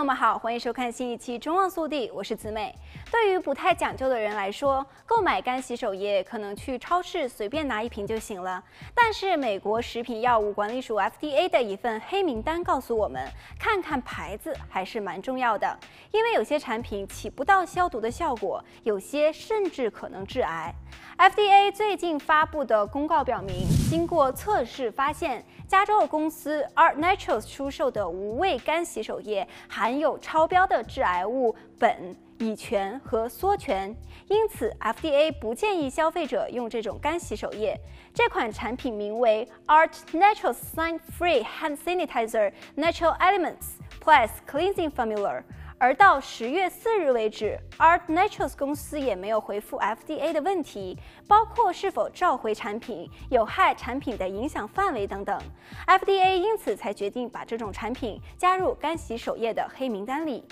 友们好，欢迎收看新一期《中望速递》，我是子美。对于不太讲究的人来说，购买干洗手液可能去超市随便拿一瓶就行了。但是美国食品药物管理署 FDA 的一份黑名单告诉我们，看看牌子还是蛮重要的，因为有些产品起不到消毒的效果，有些甚至可能致癌。FDA 最近发布的公告表明，经过测试发现，加州公司 Art Naturals 出售的无味干洗手液含有超标的致癌物苯、乙醛和羧醛，因此 FDA 不建议消费者用这种干洗手液。这款产品名为 Art Naturals Sign-Free Hand Sanitizer Natural Elements Plus Cleansing Formula。而到十月四日为止，Art Naturals 公司也没有回复 FDA 的问题，包括是否召回产品、有害产品的影响范围等等。FDA 因此才决定把这种产品加入干洗手液的黑名单里。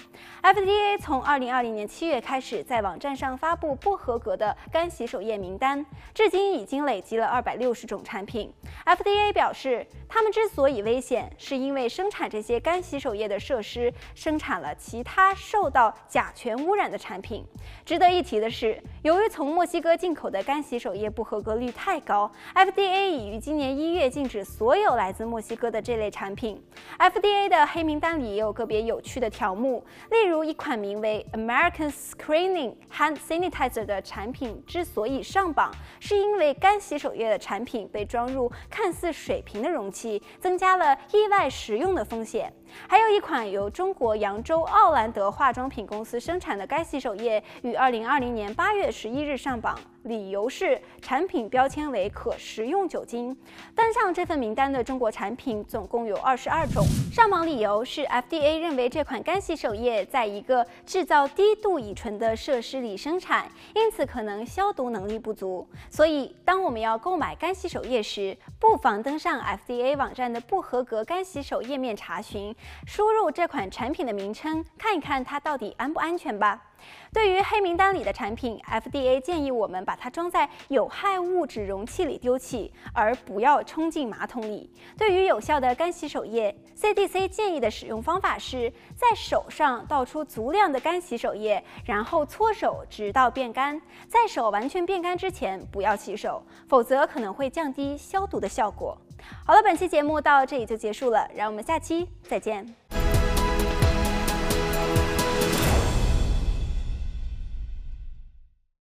FDA 从二零二零年七月开始在网站上发布不合格的干洗手液名单，至今已经累积了二百六十种产品。FDA 表示，他们之所以危险，是因为生产这些干洗手液的设施生产了其他。它受到甲醛污染的产品。值得一提的是，由于从墨西哥进口的干洗手液不合格率太高，FDA 已于今年一月禁止所有来自墨西哥的这类产品。FDA 的黑名单里也有个别有趣的条目，例如一款名为 American Screening Hand Sanitizer 的产品之所以上榜，是因为干洗手液的产品被装入看似水瓶的容器，增加了意外食用的风险。还有一款由中国扬州奥兰德化妆品公司生产的该洗手液，于二零二零年八月十一日上榜。理由是产品标签为可食用酒精。登上这份名单的中国产品总共有二十二种。上榜理由是 FDA 认为这款干洗手液在一个制造低度乙醇的设施里生产，因此可能消毒能力不足。所以，当我们要购买干洗手液时，不妨登上 FDA 网站的不合格干洗手页面查询，输入这款产品的名称，看一看它到底安不安全吧。对于黑名单里的产品，FDA 建议我们把它装在有害物质容器里丢弃，而不要冲进马桶里。对于有效的干洗手液，CDC 建议的使用方法是在手上倒出足量的干洗手液，然后搓手直到变干。在手完全变干之前，不要洗手，否则可能会降低消毒的效果。好了，本期节目到这里就结束了，让我们下期再见。